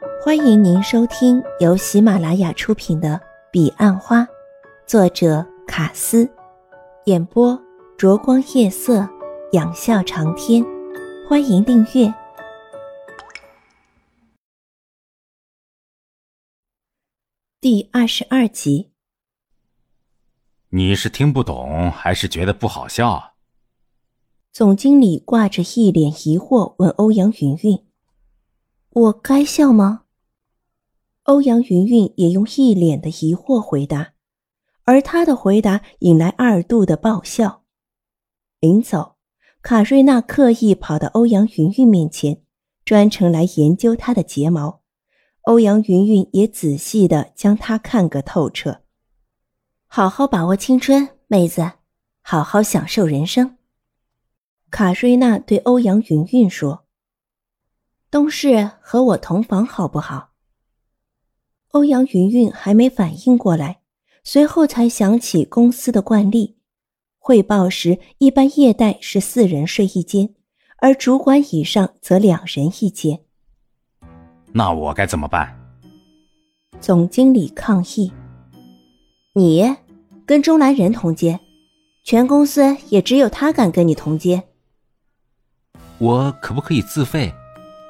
欢迎您收听由喜马拉雅出品的《彼岸花》，作者卡斯，演播灼光夜色，仰笑长天。欢迎订阅第二十二集。你是听不懂，还是觉得不好笑？总经理挂着一脸疑惑问欧阳云云：“我该笑吗？”欧阳云云也用一脸的疑惑回答，而他的回答引来二度的爆笑。临走，卡瑞娜刻意跑到欧阳云云面前，专程来研究她的睫毛。欧阳云云也仔细的将她看个透彻。好好把握青春，妹子，好好享受人生。卡瑞娜对欧阳云云说：“东市和我同房好不好？”欧阳云云还没反应过来，随后才想起公司的惯例：汇报时一般夜代是四人睡一间，而主管以上则两人一间。那我该怎么办？总经理抗议：“你跟钟兰人同间，全公司也只有他敢跟你同间。我可不可以自费？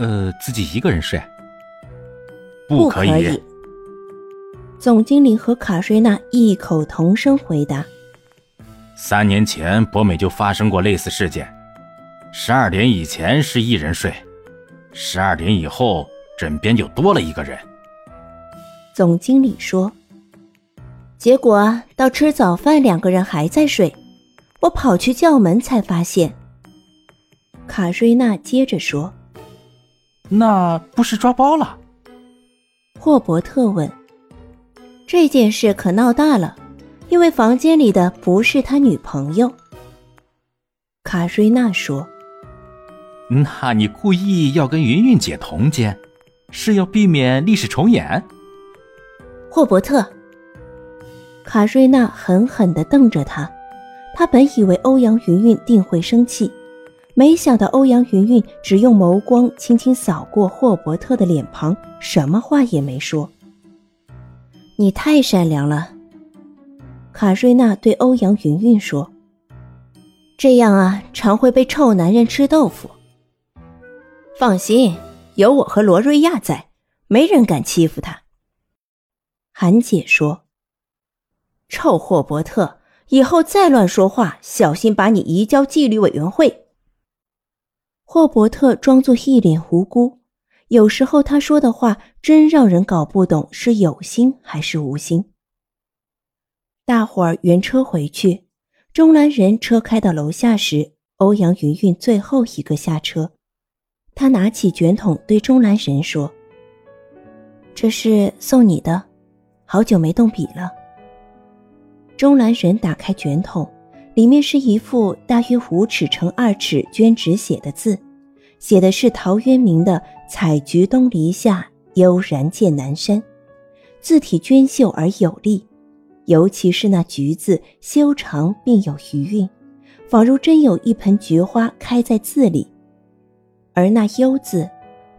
呃，自己一个人睡？不可以。”总经理和卡瑞娜异口同声回答：“三年前博美就发生过类似事件，十二点以前是一人睡，十二点以后枕边就多了一个人。”总经理说：“结果到吃早饭，两个人还在睡，我跑去叫门才发现。”卡瑞娜接着说：“那不是抓包了？”霍伯特问。这件事可闹大了，因为房间里的不是他女朋友。卡瑞娜说：“那你故意要跟云云姐同间，是要避免历史重演？”霍伯特，卡瑞娜狠狠的瞪着他。他本以为欧阳云云定会生气，没想到欧阳云云只用眸光轻轻扫过霍伯特的脸庞，什么话也没说。你太善良了，卡瑞娜对欧阳云云说：“这样啊，常会被臭男人吃豆腐。放心，有我和罗瑞亚在，没人敢欺负他。”韩姐说：“臭霍伯特，以后再乱说话，小心把你移交纪律委员会。”霍伯特装作一脸无辜。有时候他说的话真让人搞不懂是有心还是无心。大伙儿原车回去，钟兰人车开到楼下时，欧阳云云最后一个下车。他拿起卷筒对钟兰人说：“这是送你的，好久没动笔了。”钟兰人打开卷筒，里面是一幅大约五尺乘二尺绢纸写的字。写的是陶渊明的“采菊东篱下，悠然见南山”，字体娟秀而有力，尤其是那“菊”字修长并有余韵，仿如真有一盆菊花开在字里。而那“幽”字，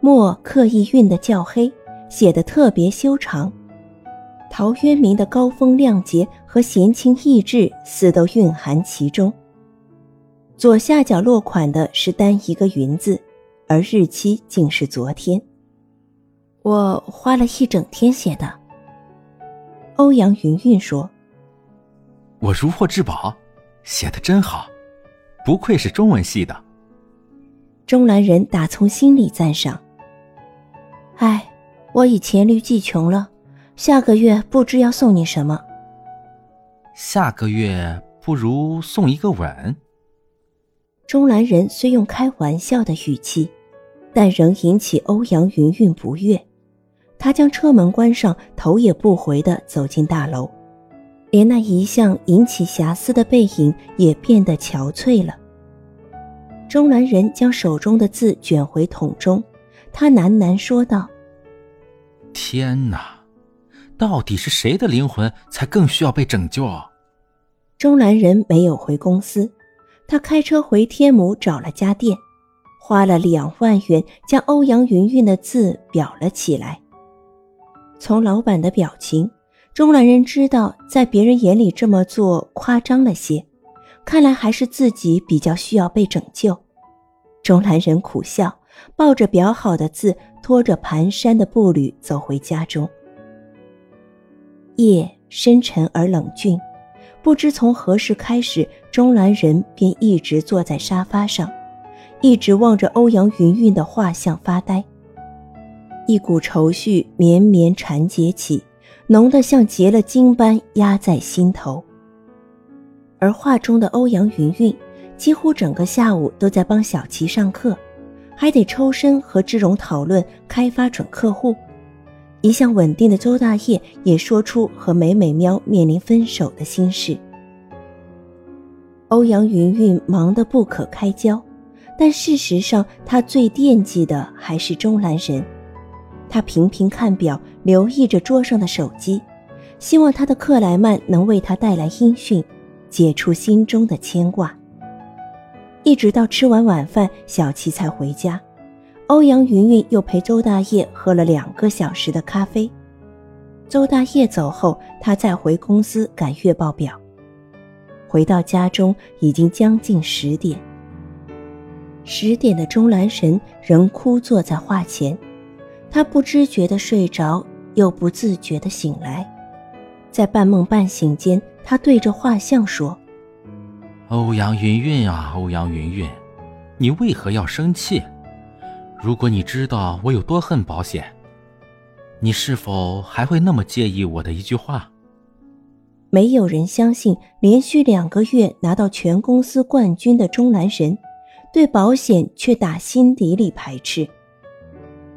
墨刻意晕得较黑，写得特别修长。陶渊明的高风亮节和闲情逸致似都蕴含其中。左下角落款的是单一个“云”字。而日期竟是昨天。我花了一整天写的。欧阳云云说：“我如获至宝，写的真好，不愧是中文系的。”钟兰人打从心里赞赏。哎，我已黔驴技穷了，下个月不知要送你什么。下个月不如送一个吻。钟兰人虽用开玩笑的语气。但仍引起欧阳云云不悦，他将车门关上，头也不回地走进大楼，连那一向引起遐思的背影也变得憔悴了。钟兰人将手中的字卷回桶中，他喃喃说道：“天哪，到底是谁的灵魂才更需要被拯救啊？”钟兰人没有回公司，他开车回天母找了家店。花了两万元将欧阳云云的字裱了起来。从老板的表情，钟兰人知道，在别人眼里这么做夸张了些，看来还是自己比较需要被拯救。钟兰人苦笑，抱着裱好的字，拖着蹒跚的步履走回家中。夜深沉而冷峻，不知从何时开始，钟兰人便一直坐在沙发上，一直望着欧阳云云的画像发呆。一股愁绪绵绵缠结起，浓得像结了晶般压在心头。而画中的欧阳云云，几乎整个下午都在帮小琪上课，还得抽身和志荣讨论开发准客户。一向稳定的周大业也说出和美美喵面临分手的心事。欧阳云云忙得不可开交，但事实上，她最惦记的还是钟兰人。他频频看表，留意着桌上的手机，希望他的克莱曼能为他带来音讯，解除心中的牵挂。一直到吃完晚饭，小七才回家。欧阳云云又陪周大业喝了两个小时的咖啡。周大业走后，他再回公司赶月报表。回到家中，已经将近十点。十点的钟兰神仍枯坐在画前。他不知觉的睡着，又不自觉的醒来，在半梦半醒间，他对着画像说：“欧阳云云啊，欧阳云云，你为何要生气？如果你知道我有多恨保险，你是否还会那么介意我的一句话？”没有人相信，连续两个月拿到全公司冠军的钟南神，对保险却打心底里排斥。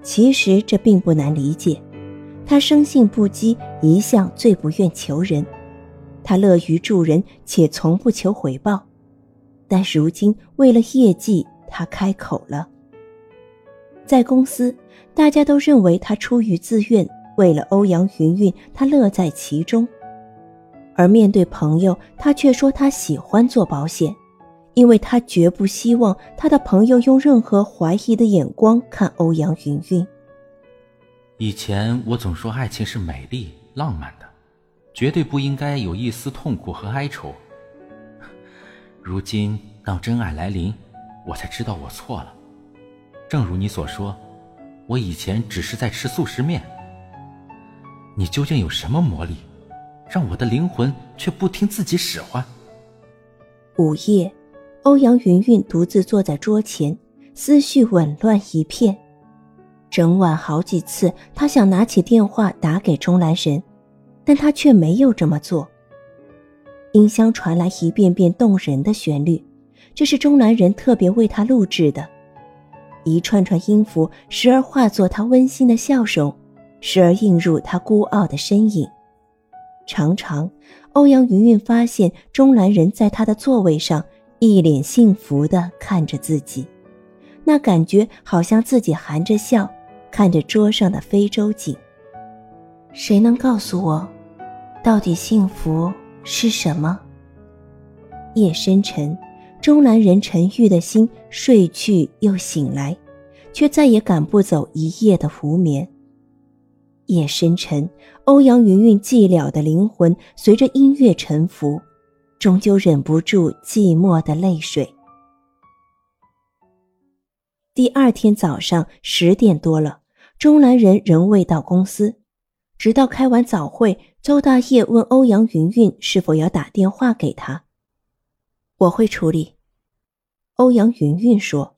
其实这并不难理解，他生性不羁，一向最不愿求人，他乐于助人，且从不求回报。但如今为了业绩，他开口了。在公司，大家都认为他出于自愿，为了欧阳云云，他乐在其中；而面对朋友，他却说他喜欢做保险。因为他绝不希望他的朋友用任何怀疑的眼光看欧阳云云。以前我总说爱情是美丽浪漫的，绝对不应该有一丝痛苦和哀愁。如今当真爱来临，我才知道我错了。正如你所说，我以前只是在吃素食面。你究竟有什么魔力，让我的灵魂却不听自己使唤？午夜。欧阳云云独自坐在桌前，思绪紊乱一片。整晚好几次，他想拿起电话打给钟兰人，但他却没有这么做。音箱传来一遍遍动人的旋律，这是钟兰人特别为他录制的。一串串音符，时而化作他温馨的笑容，时而映入他孤傲的身影。常常，欧阳云云发现钟兰人在他的座位上。一脸幸福地看着自己，那感觉好像自己含着笑看着桌上的非洲景。谁能告诉我，到底幸福是什么？夜深沉，钟南人沉郁的心睡去又醒来，却再也赶不走一夜的浮眠。夜深沉，欧阳云云寂寥的灵魂随着音乐沉浮。终究忍不住寂寞的泪水。第二天早上十点多了，钟兰人仍未到公司，直到开完早会，周大业问欧阳云云是否要打电话给他。我会处理，欧阳云云说。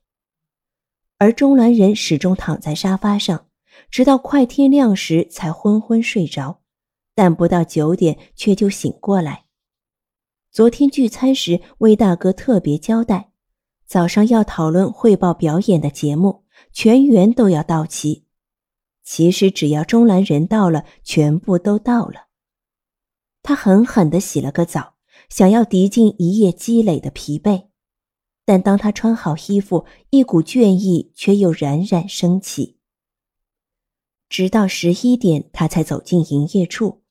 而钟兰人始终躺在沙发上，直到快天亮时才昏昏睡着，但不到九点却就醒过来。昨天聚餐时，魏大哥特别交代，早上要讨论汇报表演的节目，全员都要到齐。其实只要钟兰人到了，全部都到了。他狠狠地洗了个澡，想要涤尽一夜积累的疲惫，但当他穿好衣服，一股倦意却又冉冉升起。直到十一点，他才走进营业处，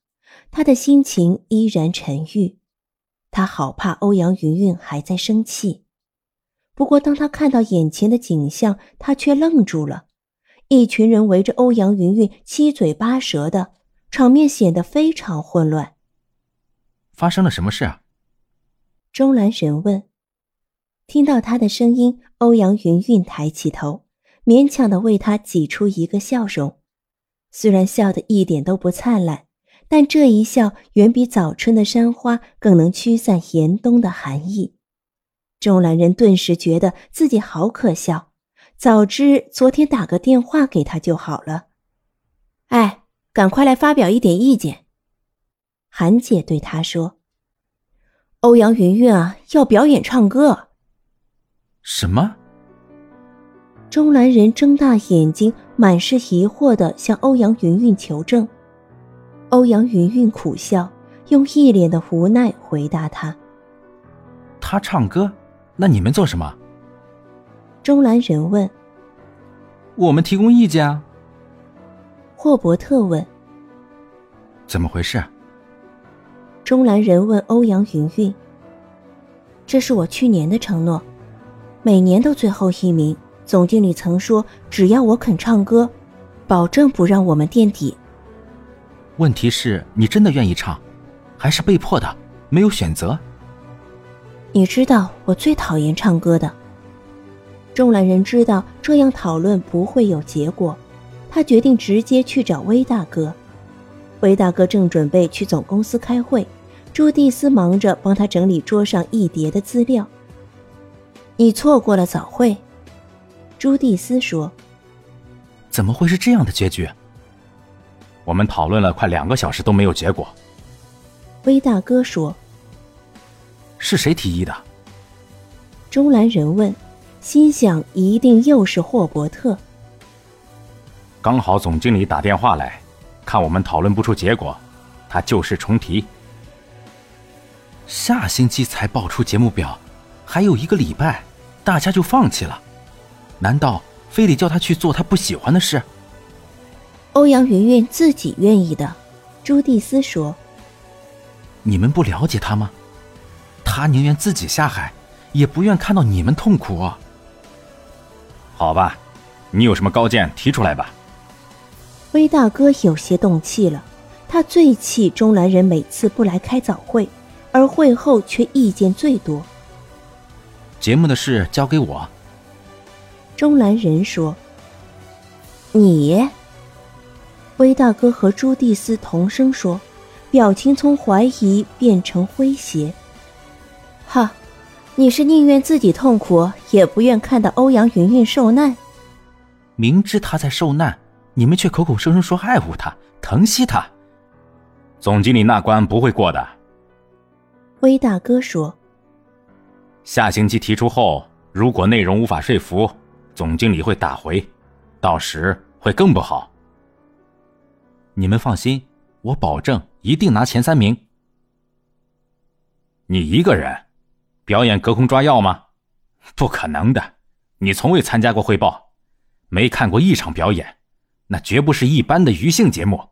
他的心情依然沉郁。他好怕欧阳云云还在生气，不过，当他看到眼前的景象，他却愣住了。一群人围着欧阳云云，七嘴八舌的，场面显得非常混乱。发生了什么事啊？钟兰神问。听到他的声音，欧阳云云抬起头，勉强的为他挤出一个笑容。虽然笑得一点都不灿烂，但这一笑远比早春的山花更能驱散严冬的寒意。钟兰人顿时觉得自己好可笑，早知昨天打个电话给他就好了。哎，赶快来发表一点意见。韩姐对他说：“欧阳云云啊，要表演唱歌。”什么？钟兰人睁大眼睛，满是疑惑的向欧阳云云求证。欧阳云云苦笑，用一脸的无奈回答他：“他唱歌，那你们做什么？”钟兰人问：“我们提供意见啊。”霍伯特问：“怎么回事？”钟兰人问欧阳云云：“这是我去年的承诺。”每年都最后一名，总经理曾说，只要我肯唱歌，保证不让我们垫底。问题是你真的愿意唱，还是被迫的？没有选择。你知道我最讨厌唱歌的。众兰人知道这样讨论不会有结果，他决定直接去找威大哥。威大哥正准备去总公司开会，朱蒂斯忙着帮他整理桌上一叠的资料。你错过了早会，朱蒂斯说：“怎么会是这样的结局？我们讨论了快两个小时都没有结果。”威大哥说：“是谁提议的？”中兰人问，心想一定又是霍伯特。刚好总经理打电话来，看我们讨论不出结果，他旧事重提。下星期才报出节目表。还有一个礼拜，大家就放弃了？难道非得叫他去做他不喜欢的事？欧阳云云自己愿意的，朱蒂斯说。你们不了解他吗？他宁愿自己下海，也不愿看到你们痛苦。好吧，你有什么高见提出来吧。威大哥有些动气了，他最气中南人每次不来开早会，而会后却意见最多。节目的事交给我。钟兰仁说：“你。”威大哥和朱蒂斯同声说，表情从怀疑变成诙谐。“哈，你是宁愿自己痛苦，也不愿看到欧阳云云受难。明知他在受难，你们却口口声声说爱护他、疼惜他。总经理那关不会过的。”威大哥说。下星期提出后，如果内容无法说服，总经理会打回，到时会更不好。你们放心，我保证一定拿前三名。你一个人表演隔空抓药吗？不可能的，你从未参加过汇报，没看过一场表演，那绝不是一般的娱性节目。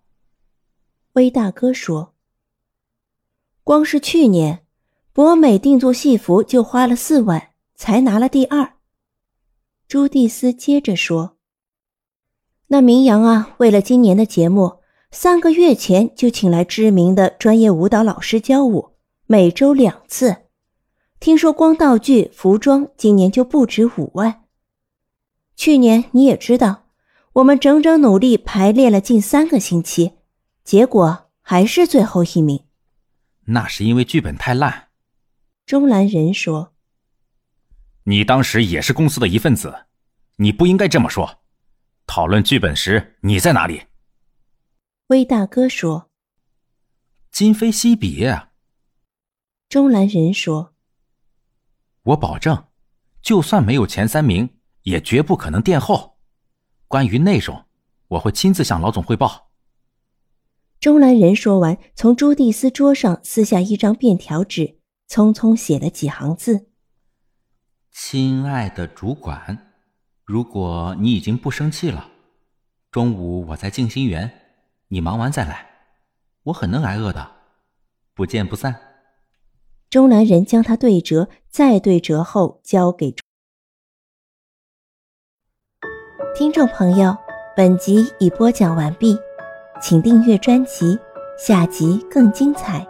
威大哥说：“光是去年。”博美定做戏服就花了四万，才拿了第二。朱蒂斯接着说：“那明阳啊，为了今年的节目，三个月前就请来知名的专业舞蹈老师教舞，每周两次。听说光道具、服装今年就不止五万。去年你也知道，我们整整努力排练了近三个星期，结果还是最后一名。那是因为剧本太烂。”钟兰仁说：“你当时也是公司的一份子，你不应该这么说。讨论剧本时，你在哪里？”威大哥说：“今非昔比。”钟兰人说：“我保证，就算没有前三名，也绝不可能垫后。关于内容，我会亲自向老总汇报。”钟兰人说完，从朱蒂斯桌上撕下一张便条纸。匆匆写了几行字：“亲爱的主管，如果你已经不生气了，中午我在静心园，你忙完再来，我很能挨饿的，不见不散。”钟兰人将它对折，再对折后交给。听众朋友，本集已播讲完毕，请订阅专辑，下集更精彩。